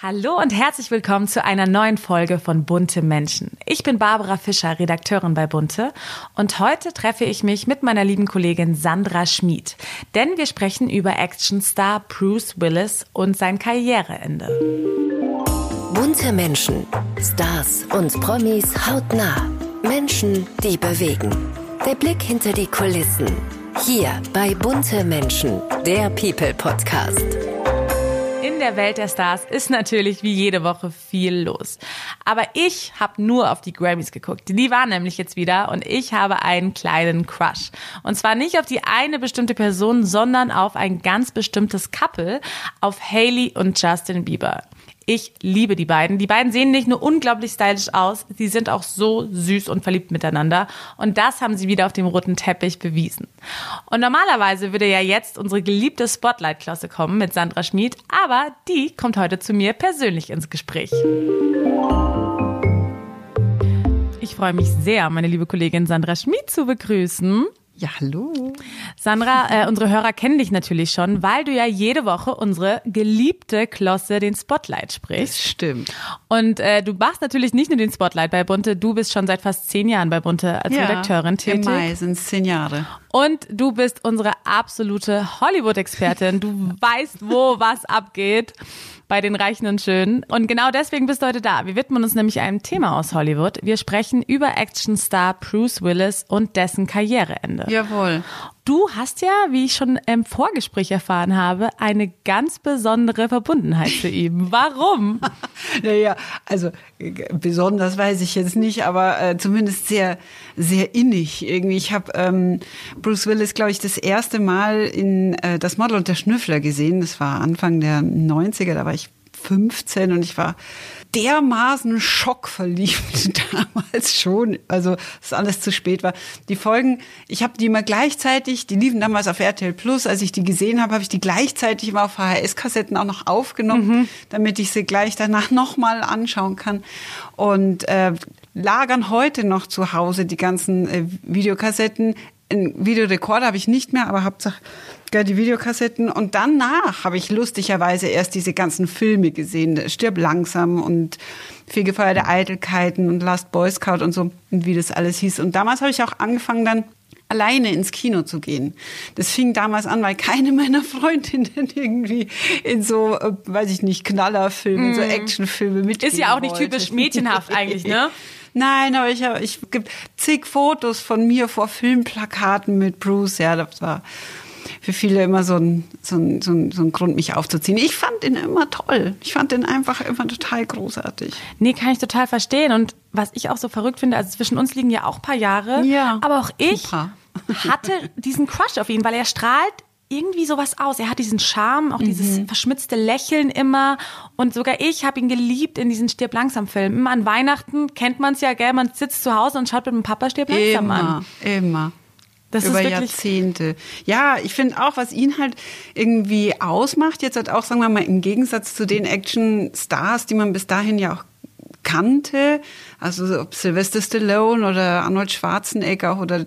Hallo und herzlich willkommen zu einer neuen Folge von Bunte Menschen. Ich bin Barbara Fischer, Redakteurin bei Bunte und heute treffe ich mich mit meiner lieben Kollegin Sandra Schmid, denn wir sprechen über Actionstar Bruce Willis und sein Karriereende. Bunte Menschen, Stars und Promis hautnah. Menschen, die bewegen. Der Blick hinter die Kulissen. Hier bei Bunte Menschen, der People Podcast. In der Welt der Stars ist natürlich wie jede Woche viel los. Aber ich habe nur auf die Grammys geguckt. Die waren nämlich jetzt wieder und ich habe einen kleinen Crush. Und zwar nicht auf die eine bestimmte Person, sondern auf ein ganz bestimmtes Couple, auf Haley und Justin Bieber. Ich liebe die beiden. Die beiden sehen nicht nur unglaublich stylisch aus, sie sind auch so süß und verliebt miteinander. Und das haben sie wieder auf dem roten Teppich bewiesen. Und normalerweise würde ja jetzt unsere geliebte Spotlight-Klasse kommen mit Sandra Schmid, aber die kommt heute zu mir persönlich ins Gespräch. Ich freue mich sehr, meine liebe Kollegin Sandra Schmid zu begrüßen. Ja, hallo. Sandra, äh, unsere Hörer kennen dich natürlich schon, weil du ja jede Woche unsere geliebte Klosse, den Spotlight, sprichst. Das stimmt. Und äh, du machst natürlich nicht nur den Spotlight bei Bunte, du bist schon seit fast zehn Jahren bei Bunte als ja, Redakteurin tätig. Im Mai sind es zehn Jahre. Und du bist unsere absolute Hollywood-Expertin. Du weißt, wo was abgeht bei den Reichen und Schönen. Und genau deswegen bist du heute da. Wir widmen uns nämlich einem Thema aus Hollywood. Wir sprechen über Actionstar Bruce Willis und dessen Karriereende. Jawohl. Du hast ja, wie ich schon im Vorgespräch erfahren habe, eine ganz besondere Verbundenheit zu ihm. Warum? naja, also besonders weiß ich jetzt nicht, aber äh, zumindest sehr, sehr innig irgendwie. Ich habe ähm, Bruce Willis, glaube ich, das erste Mal in äh, Das Model und der Schnüffler gesehen. Das war Anfang der 90er, da war ich 15 und ich war dermaßen schockverliebt damals schon, also dass alles zu spät war. Die Folgen, ich habe die immer gleichzeitig, die liefen damals auf RTL Plus, als ich die gesehen habe, habe ich die gleichzeitig immer auf VHS-Kassetten auch noch aufgenommen, mhm. damit ich sie gleich danach nochmal anschauen kann. Und äh, lagern heute noch zu Hause die ganzen äh, Videokassetten. Ein Videorekorder habe ich nicht mehr, aber Hauptsache ja, die Videokassetten. Und danach habe ich lustigerweise erst diese ganzen Filme gesehen. Stirb langsam und Fegefeuer der Eitelkeiten und Last Boy Scout und so, und wie das alles hieß. Und damals habe ich auch angefangen dann alleine ins Kino zu gehen. Das fing damals an, weil keine meiner Freundinnen irgendwie in so, äh, weiß ich nicht, Knallerfilme, mm. so Actionfilme mit. Ist ja auch nicht wollte. typisch mädchenhaft eigentlich, ne? Nein, aber ich habe, ich gibt zig Fotos von mir vor Filmplakaten mit Bruce. Ja, das war für viele immer so ein, so, ein, so, ein, so ein Grund, mich aufzuziehen. Ich fand ihn immer toll. Ich fand ihn einfach immer total großartig. Nee, kann ich total verstehen. Und was ich auch so verrückt finde, also zwischen uns liegen ja auch ein paar Jahre. Ja. Aber auch ich hatte diesen Crush auf ihn, weil er strahlt irgendwie sowas aus. Er hat diesen Charme, auch dieses mhm. verschmitzte Lächeln immer. Und sogar ich habe ihn geliebt in diesen Stirb langsam Filmen. Immer an Weihnachten kennt man es ja, gell? Man sitzt zu Hause und schaut mit dem Papa Stirb langsam immer, an. Immer. Das über Jahrzehnte. Ja, ich finde auch, was ihn halt irgendwie ausmacht, jetzt halt auch, sagen wir mal, im Gegensatz zu den Action-Stars, die man bis dahin ja auch kannte, also ob Sylvester Stallone oder Arnold Schwarzenegger oder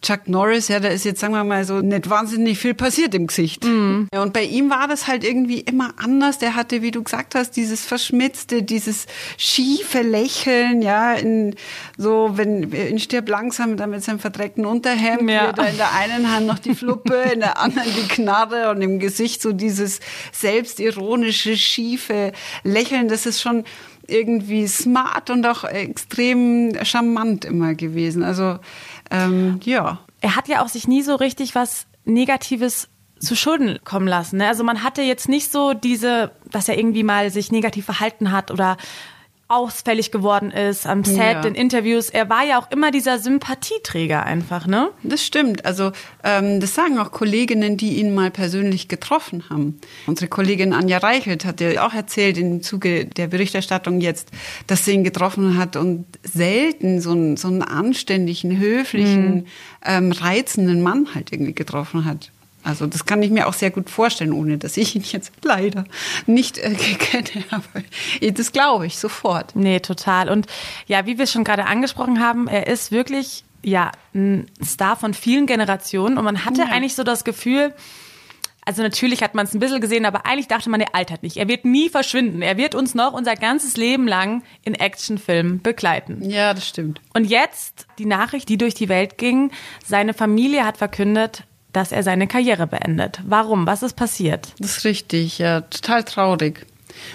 Chuck Norris, ja, da ist jetzt, sagen wir mal, so nicht wahnsinnig viel passiert im Gesicht. Mhm. Und bei ihm war das halt irgendwie immer anders. Der hatte, wie du gesagt hast, dieses verschmitzte, dieses schiefe Lächeln, ja, in, so, wenn, in Stirb langsam, da mit seinem verdreckten Unterhemd, ja. da in der einen Hand noch die Fluppe, in der anderen die Knarre und im Gesicht so dieses selbstironische, schiefe Lächeln, das ist schon, irgendwie smart und auch extrem charmant immer gewesen. Also ähm, ja. Er hat ja auch sich nie so richtig was Negatives zu Schulden kommen lassen. Ne? Also man hatte jetzt nicht so diese, dass er irgendwie mal sich negativ verhalten hat oder ausfällig geworden ist am Set, ja. in Interviews. Er war ja auch immer dieser Sympathieträger einfach, ne? Das stimmt. Also ähm, das sagen auch Kolleginnen, die ihn mal persönlich getroffen haben. Unsere Kollegin Anja Reichelt hat ja auch erzählt im Zuge der Berichterstattung jetzt, dass sie ihn getroffen hat und selten so einen, so einen anständigen, höflichen, mhm. ähm, reizenden Mann halt irgendwie getroffen hat. Also das kann ich mir auch sehr gut vorstellen, ohne dass ich ihn jetzt leider nicht äh, kenne. Aber das glaube ich sofort. Nee, total. Und ja, wie wir schon gerade angesprochen haben, er ist wirklich ja ein Star von vielen Generationen und man hatte ja. eigentlich so das Gefühl, Also natürlich hat man es ein bisschen gesehen, aber eigentlich dachte man, er altert nicht. Er wird nie verschwinden. Er wird uns noch unser ganzes Leben lang in Actionfilmen begleiten. Ja, das stimmt. Und jetzt die Nachricht, die durch die Welt ging. Seine Familie hat verkündet, dass er seine Karriere beendet. Warum? Was ist passiert? Das ist richtig, ja, total traurig.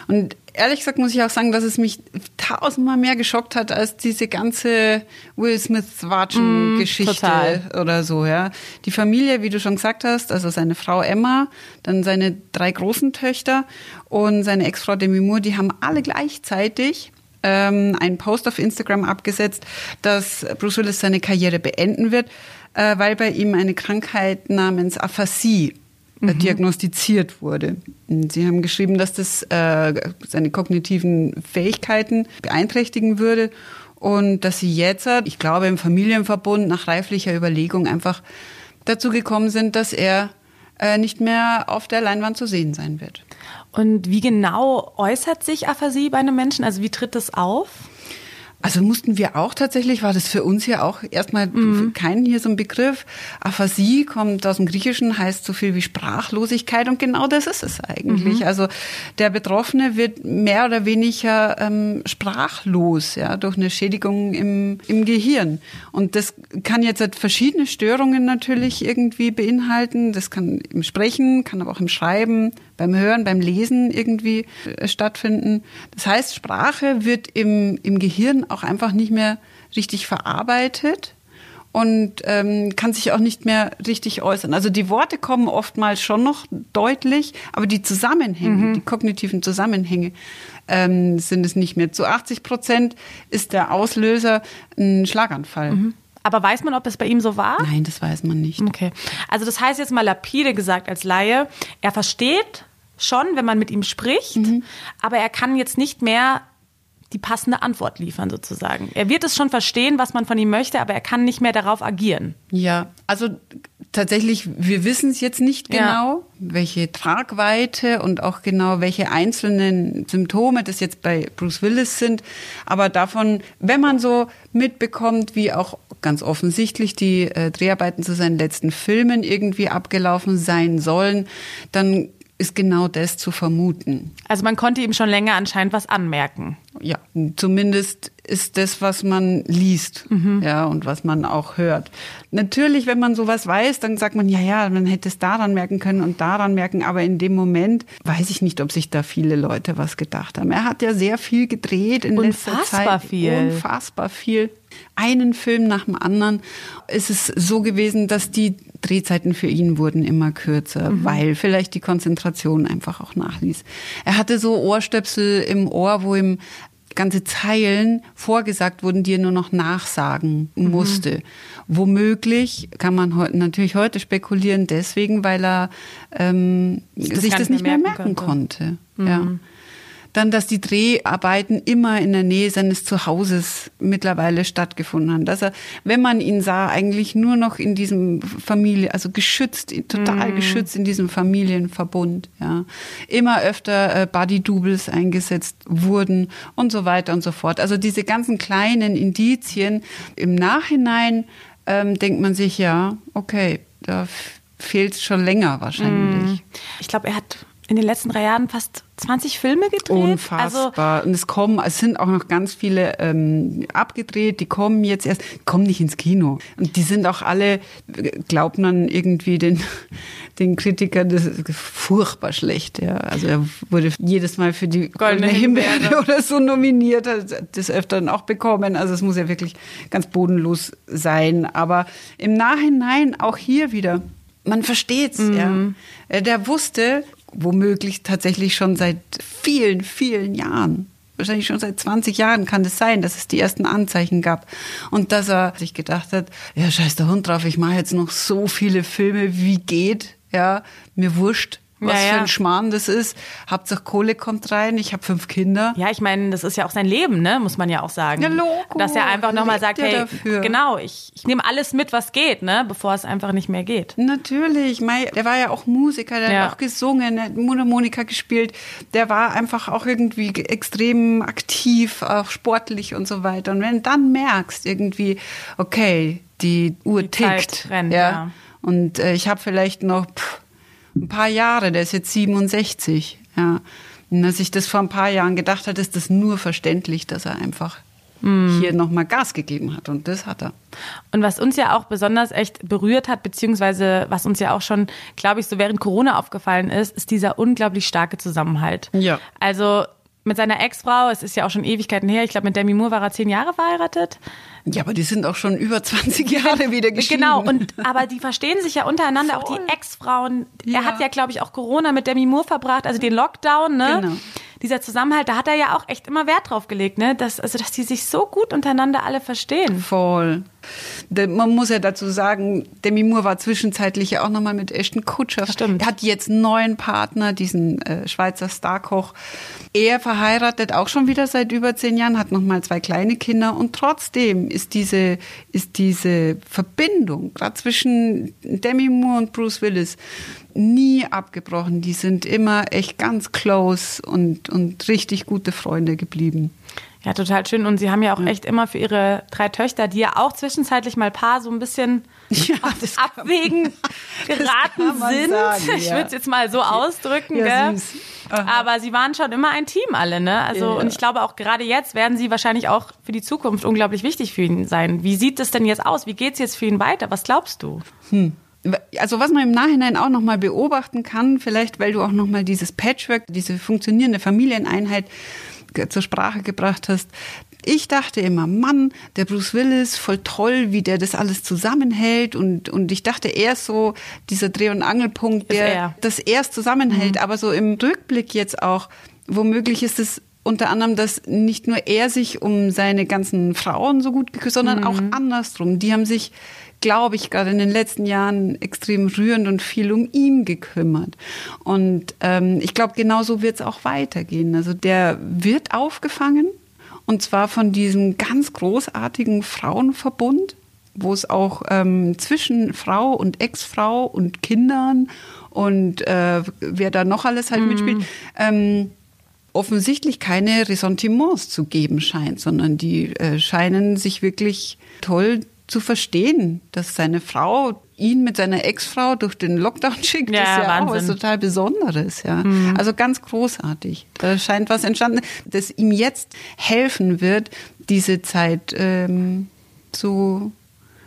Und ehrlich gesagt muss ich auch sagen, dass es mich tausendmal mehr geschockt hat als diese ganze Will Smith-Watschen-Geschichte total. oder so, ja. Die Familie, wie du schon gesagt hast, also seine Frau Emma, dann seine drei großen Töchter und seine Ex-Frau Demi Moore, die haben alle gleichzeitig ähm, einen Post auf Instagram abgesetzt, dass Bruce Willis seine Karriere beenden wird, äh, weil bei ihm eine Krankheit namens Aphasie äh, diagnostiziert wurde. Und Sie haben geschrieben, dass das äh, seine kognitiven Fähigkeiten beeinträchtigen würde und dass Sie jetzt, ich glaube im Familienverbund nach reiflicher Überlegung einfach dazu gekommen sind, dass er äh, nicht mehr auf der Leinwand zu sehen sein wird. Und wie genau äußert sich Aphasie bei einem Menschen? Also wie tritt das auf? Also mussten wir auch tatsächlich, war das für uns ja auch erstmal für keinen hier so ein Begriff. Aphasie kommt aus dem Griechischen, heißt so viel wie Sprachlosigkeit und genau das ist es eigentlich. Also der Betroffene wird mehr oder weniger ähm, sprachlos, ja, durch eine Schädigung im, im Gehirn. Und das kann jetzt halt verschiedene Störungen natürlich irgendwie beinhalten. Das kann im Sprechen, kann aber auch im Schreiben, beim Hören, beim Lesen irgendwie äh, stattfinden. Das heißt, Sprache wird im, im Gehirn auch einfach nicht mehr richtig verarbeitet und ähm, kann sich auch nicht mehr richtig äußern. Also die Worte kommen oftmals schon noch deutlich, aber die Zusammenhänge, die kognitiven Zusammenhänge ähm, sind es nicht mehr. Zu 80 Prozent ist der Auslöser ein Schlaganfall. Aber weiß man, ob es bei ihm so war? Nein, das weiß man nicht. Okay. Also das heißt jetzt mal lapide gesagt als Laie, er versteht schon, wenn man mit ihm spricht, aber er kann jetzt nicht mehr die passende Antwort liefern sozusagen. Er wird es schon verstehen, was man von ihm möchte, aber er kann nicht mehr darauf agieren. Ja, also tatsächlich, wir wissen es jetzt nicht Ja. genau, welche Tragweite und auch genau welche einzelnen Symptome das jetzt bei Bruce Willis sind. Aber davon, wenn man so mitbekommt, wie auch ganz offensichtlich die äh, Dreharbeiten zu seinen letzten Filmen irgendwie abgelaufen sein sollen, dann ist genau das zu vermuten. Also man konnte ihm schon länger anscheinend was anmerken. Ja, zumindest ist das, was man liest, Mhm. ja, und was man auch hört. Natürlich, wenn man sowas weiß, dann sagt man, ja, ja, man hätte es daran merken können und daran merken, aber in dem Moment weiß ich nicht, ob sich da viele Leute was gedacht haben. Er hat ja sehr viel gedreht in letzter Unfassbar Zeit. viel. Unfassbar viel. Einen Film nach dem anderen ist es so gewesen, dass die Drehzeiten für ihn wurden immer kürzer, Mhm. weil vielleicht die Konzentration einfach auch nachließ. Er hatte so Ohrstöpsel im Ohr, wo ihm ganze Zeilen vorgesagt wurden, die er nur noch nachsagen Mhm. musste. Womöglich kann man heute, natürlich heute spekulieren, deswegen, weil er ähm, das sich das nicht mehr mehr merken merken konnte. Ja. Dann, dass die Dreharbeiten immer in der Nähe seines Zuhauses mittlerweile stattgefunden haben. Dass er, wenn man ihn sah, eigentlich nur noch in diesem Familie, also geschützt, total geschützt in diesem Familienverbund. Ja. Immer öfter äh, Body-Doubles eingesetzt wurden und so weiter und so fort. Also diese ganzen kleinen Indizien. Im Nachhinein ähm, denkt man sich, ja, okay, da fehlt schon länger wahrscheinlich. Ich glaube, er hat in den letzten drei Jahren fast 20 Filme gedreht. Also Unfassbar. und es kommen, es sind auch noch ganz viele ähm, abgedreht, die kommen jetzt erst, die kommen nicht ins Kino. Und die sind auch alle, glaubt man irgendwie den, den Kritikern, das ist furchtbar schlecht. Ja. Also er wurde jedes Mal für die Goldene Goldene Himbeere Himbeere. oder so nominiert, hat das öfteren auch bekommen. Also es muss ja wirklich ganz bodenlos sein. Aber im Nachhinein auch hier wieder, man versteht's. Ja. Äh, Der wusste womöglich tatsächlich schon seit vielen, vielen Jahren. Wahrscheinlich schon seit 20 Jahren kann es sein, dass es die ersten Anzeichen gab. Und dass er sich gedacht hat, ja, scheiß der Hund drauf, ich mache jetzt noch so viele Filme, wie geht. Ja, mir wurscht, was Ja, ja. für ein Schmarrn das ist. Hauptsache Kohle kommt rein, ich habe fünf Kinder. Ja, ich meine, das ist ja auch sein Leben, ne? muss man ja auch sagen. Ja, Logo. Dass er einfach nochmal sagt, hey, dafür. genau, ich, ich nehme alles mit, was geht, ne? bevor es einfach nicht mehr geht. Natürlich, Mei, der war ja auch Musiker, der Ja. hat auch gesungen, der hat Mundharmonika gespielt, der war einfach auch irgendwie ge- extrem aktiv, auch sportlich und so weiter. Und wenn du dann merkst, irgendwie, okay, die Uhr Die tickt, rennt, ja. und äh, ich habe vielleicht noch pff, ein paar Jahre, der ist jetzt 67, ja. Und als ich das vor ein paar Jahren gedacht hatte, ist das nur verständlich, dass er einfach mm. hier nochmal Gas gegeben hat. Und das hat er. Und was uns ja auch besonders echt berührt hat, beziehungsweise was uns ja auch schon, glaube ich, so während Corona aufgefallen ist, ist dieser unglaublich starke Zusammenhalt. Ja. Also mit seiner Ex-Frau, es ist ja auch schon Ewigkeiten her, ich glaube, mit Demi Moore war er zehn Jahre verheiratet. Ja, aber die sind auch schon über 20 Jahre wieder geschieden. Genau, und aber die verstehen sich ja untereinander, Voll. auch die Ex-Frauen. Ja. Er hat ja, glaube ich, auch Corona mit Demi Moore verbracht, also den Lockdown, ne? Genau dieser Zusammenhalt, da hat er ja auch echt immer Wert drauf gelegt, ne? Dass, also, dass die sich so gut untereinander alle verstehen. Voll. Man muss ja dazu sagen, Demi Moore war zwischenzeitlich ja auch nochmal mit Ashton Kutscher. Stimmt. Er hat jetzt einen neuen Partner, diesen äh, Schweizer Starkoch. Er verheiratet auch schon wieder seit über zehn Jahren, hat nochmal zwei kleine Kinder und trotzdem ist diese, ist diese Verbindung, gerade zwischen Demi Moore und Bruce Willis, nie abgebrochen. Die sind immer echt ganz close und, und richtig gute Freunde geblieben. Ja, total schön. Und sie haben ja auch echt immer für ihre drei Töchter, die ja auch zwischenzeitlich mal paar so ein bisschen ja, auf Abwägen geraten sind. Sagen, ja. Ich würde es jetzt mal so ausdrücken. Ja, Aber sie waren schon immer ein Team alle, ne? Also, ja. und ich glaube auch gerade jetzt werden sie wahrscheinlich auch für die Zukunft unglaublich wichtig für ihn sein. Wie sieht es denn jetzt aus? Wie geht es jetzt für ihn weiter? Was glaubst du? Hm also was man im Nachhinein auch noch mal beobachten kann, vielleicht weil du auch noch mal dieses Patchwork, diese funktionierende Familieneinheit zur Sprache gebracht hast. Ich dachte immer, Mann, der Bruce Willis, voll toll, wie der das alles zusammenhält. Und, und ich dachte, er ist so dieser Dreh- und Angelpunkt, der er. das erst zusammenhält. Mhm. Aber so im Rückblick jetzt auch, womöglich ist es unter anderem, dass nicht nur er sich um seine ganzen Frauen so gut gekümmert, sondern mhm. auch andersrum. Die haben sich glaube ich, gerade in den letzten Jahren extrem rührend und viel um ihn gekümmert. Und ähm, ich glaube, genauso wird es auch weitergehen. Also der wird aufgefangen und zwar von diesem ganz großartigen Frauenverbund, wo es auch ähm, zwischen Frau und Ex-Frau und Kindern und äh, wer da noch alles halt mhm. mitspielt, ähm, offensichtlich keine Ressentiments zu geben scheint, sondern die äh, scheinen sich wirklich toll zu verstehen, dass seine Frau ihn mit seiner Ex-Frau durch den Lockdown schickt, ja, ist ja Wahnsinn. auch was total Besonderes, ja. Mhm. Also ganz großartig. Da scheint was entstanden, das ihm jetzt helfen wird, diese Zeit ähm, zu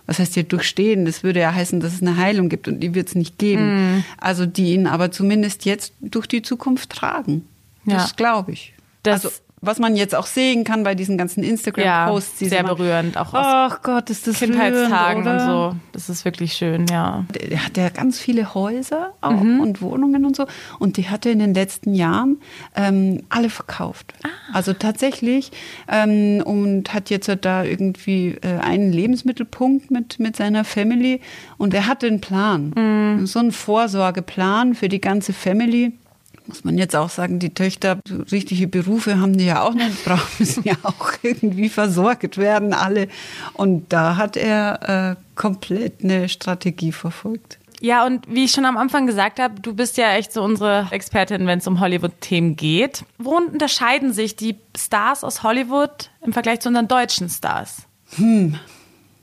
was heißt hier durchstehen? Das würde ja heißen, dass es eine Heilung gibt und die wird es nicht geben. Mm. Also die ihn aber zumindest jetzt durch die Zukunft tragen. Das ja. glaube ich. Das also was man jetzt auch sehen kann bei diesen ganzen Instagram-Posts. Ja, sehr berührend, auch aus Ach Gott, ist das Kindheitstagen rührend, und so. Das ist wirklich schön, ja. Der hat ja ganz viele Häuser auch mhm. und Wohnungen und so. Und die hat er in den letzten Jahren ähm, alle verkauft. Ah. Also tatsächlich ähm, und hat jetzt da irgendwie äh, einen Lebensmittelpunkt mit, mit seiner Family. Und er hat einen Plan, mhm. so einen Vorsorgeplan für die ganze Family muss man jetzt auch sagen, die Töchter, richtige Berufe haben die ja auch nicht, brauchen müssen ja auch irgendwie versorgt werden, alle. Und da hat er äh, komplett eine Strategie verfolgt. Ja, und wie ich schon am Anfang gesagt habe, du bist ja echt so unsere Expertin, wenn es um Hollywood-Themen geht. Worin unterscheiden sich die Stars aus Hollywood im Vergleich zu unseren deutschen Stars? Hm.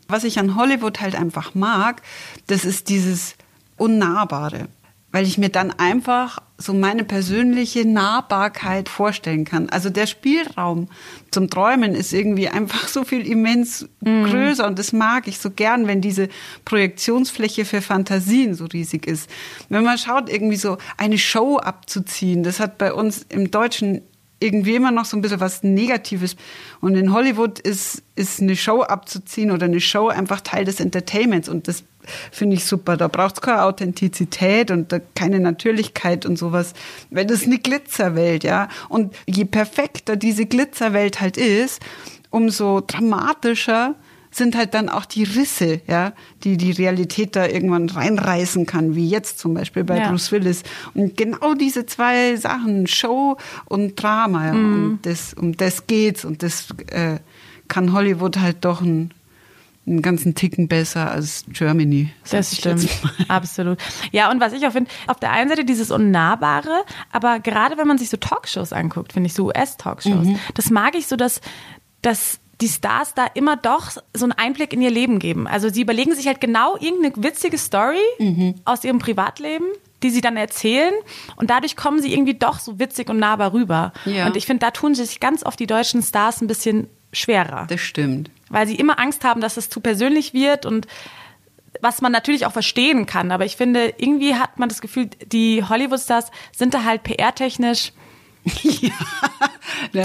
Was ich an Hollywood halt einfach mag, das ist dieses Unnahbare weil ich mir dann einfach so meine persönliche Nahbarkeit vorstellen kann. Also der Spielraum zum Träumen ist irgendwie einfach so viel immens mhm. größer und das mag ich so gern, wenn diese Projektionsfläche für Fantasien so riesig ist. Wenn man schaut, irgendwie so eine Show abzuziehen, das hat bei uns im Deutschen irgendwie immer noch so ein bisschen was Negatives. Und in Hollywood ist, ist eine Show abzuziehen oder eine Show einfach Teil des Entertainments und das finde ich super. Da braucht es keine Authentizität und keine Natürlichkeit und sowas. Weil das ist eine Glitzerwelt, ja. Und je perfekter diese Glitzerwelt halt ist, umso dramatischer sind halt dann auch die Risse, ja, die die Realität da irgendwann reinreißen kann, wie jetzt zum Beispiel bei ja. Bruce Willis. Und genau diese zwei Sachen, Show und Drama, ja, mhm. und das, um das geht's und das äh, kann Hollywood halt doch ein einen ganzen Ticken besser als Germany. Das stimmt, absolut. Ja, und was ich auch finde, auf der einen Seite dieses Unnahbare, aber gerade wenn man sich so Talkshows anguckt, finde ich so US-Talkshows, mhm. das mag ich so, dass, dass die Stars da immer doch so einen Einblick in ihr Leben geben. Also sie überlegen sich halt genau irgendeine witzige Story mhm. aus ihrem Privatleben die sie dann erzählen. Und dadurch kommen sie irgendwie doch so witzig und nahbar rüber. Ja. Und ich finde, da tun sich ganz oft die deutschen Stars ein bisschen schwerer. Das stimmt. Weil sie immer Angst haben, dass es zu persönlich wird und was man natürlich auch verstehen kann. Aber ich finde, irgendwie hat man das Gefühl, die Hollywood-Stars sind da halt PR-technisch. Ja,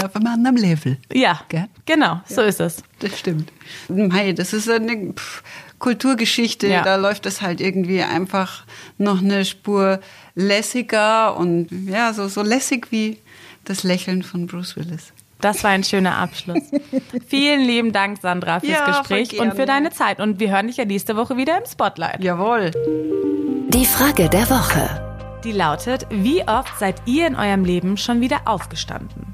auf einem anderen Level. Ja, Gell? genau, so ist es. Das stimmt. Mei, das ist eine pff, Kulturgeschichte. Ja. Da läuft es halt irgendwie einfach noch eine Spur lässiger und ja, so, so lässig wie das Lächeln von Bruce Willis. Das war ein schöner Abschluss. Vielen lieben Dank, Sandra, fürs Ja, Gespräch und für deine Zeit. Und wir hören dich ja nächste Woche wieder im Spotlight. Jawohl. Die Frage der Woche. Die lautet, wie oft seid ihr in eurem Leben schon wieder aufgestanden?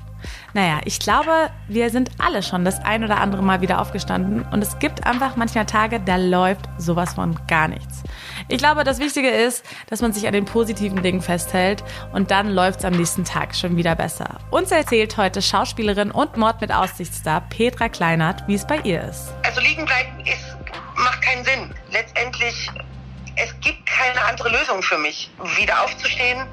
Naja, ich glaube, wir sind alle schon das ein oder andere Mal wieder aufgestanden und es gibt einfach manchmal Tage, da läuft sowas von gar nichts. Ich glaube, das Wichtige ist, dass man sich an den positiven Dingen festhält und dann läuft es am nächsten Tag schon wieder besser. Uns erzählt heute Schauspielerin und Mord mit Aussichtsstar Petra Kleinert, wie es bei ihr ist. Also liegen bleiben ist, macht keinen Sinn. Letztendlich, es gibt keine andere Lösung für mich, wieder aufzustehen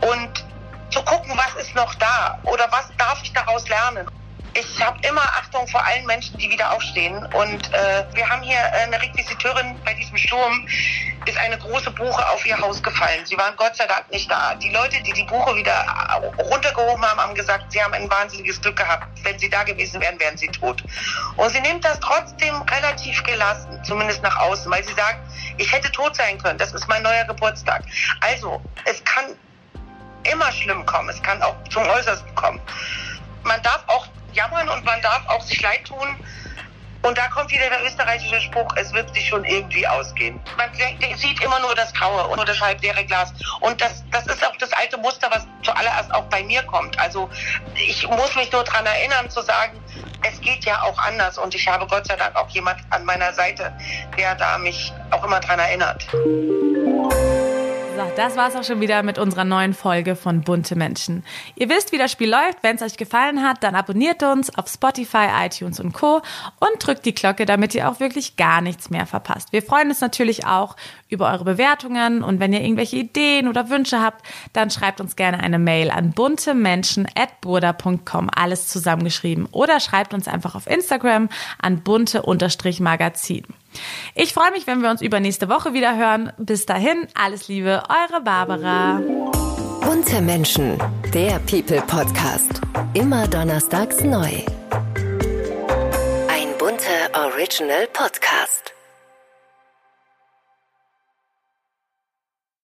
und zu gucken, was ist noch da oder was darf ich daraus lernen. Ich habe immer Achtung vor allen Menschen, die wieder aufstehen. Und äh, wir haben hier eine Requisiteurin bei diesem Sturm, ist eine große Buche auf ihr Haus gefallen. Sie waren Gott sei Dank nicht da. Die Leute, die die Buche wieder runtergehoben haben, haben gesagt, sie haben ein wahnsinniges Glück gehabt. Wenn sie da gewesen wären, wären sie tot. Und sie nimmt das trotzdem relativ gelassen, zumindest nach außen, weil sie sagt, ich hätte tot sein können. Das ist mein neuer Geburtstag. Also, es kann immer schlimm kommen. Es kann auch zum Äußersten kommen. Man darf auch jammern und man darf auch sich leid tun. Und da kommt wieder der österreichische Spruch, es wird sich schon irgendwie ausgehen. Man sieht immer nur das Graue und nur das halbleere Glas. Und das, das ist auch das alte Muster, was zuallererst auch bei mir kommt. Also ich muss mich nur daran erinnern zu sagen, es geht ja auch anders. Und ich habe Gott sei Dank auch jemand an meiner Seite, der da mich auch immer dran erinnert. So, das war's auch schon wieder mit unserer neuen Folge von Bunte Menschen. Ihr wisst, wie das Spiel läuft. Wenn es euch gefallen hat, dann abonniert uns auf Spotify, iTunes und Co. und drückt die Glocke, damit ihr auch wirklich gar nichts mehr verpasst. Wir freuen uns natürlich auch über eure Bewertungen und wenn ihr irgendwelche Ideen oder Wünsche habt, dann schreibt uns gerne eine Mail an buntemenschen@burda.com, alles zusammengeschrieben oder schreibt uns einfach auf Instagram an bunte-magazin. Ich freue mich, wenn wir uns übernächste Woche wieder hören. Bis dahin, alles Liebe, eure Barbara. Bunte Menschen, der People Podcast. Immer donnerstags neu. Ein bunter Original Podcast.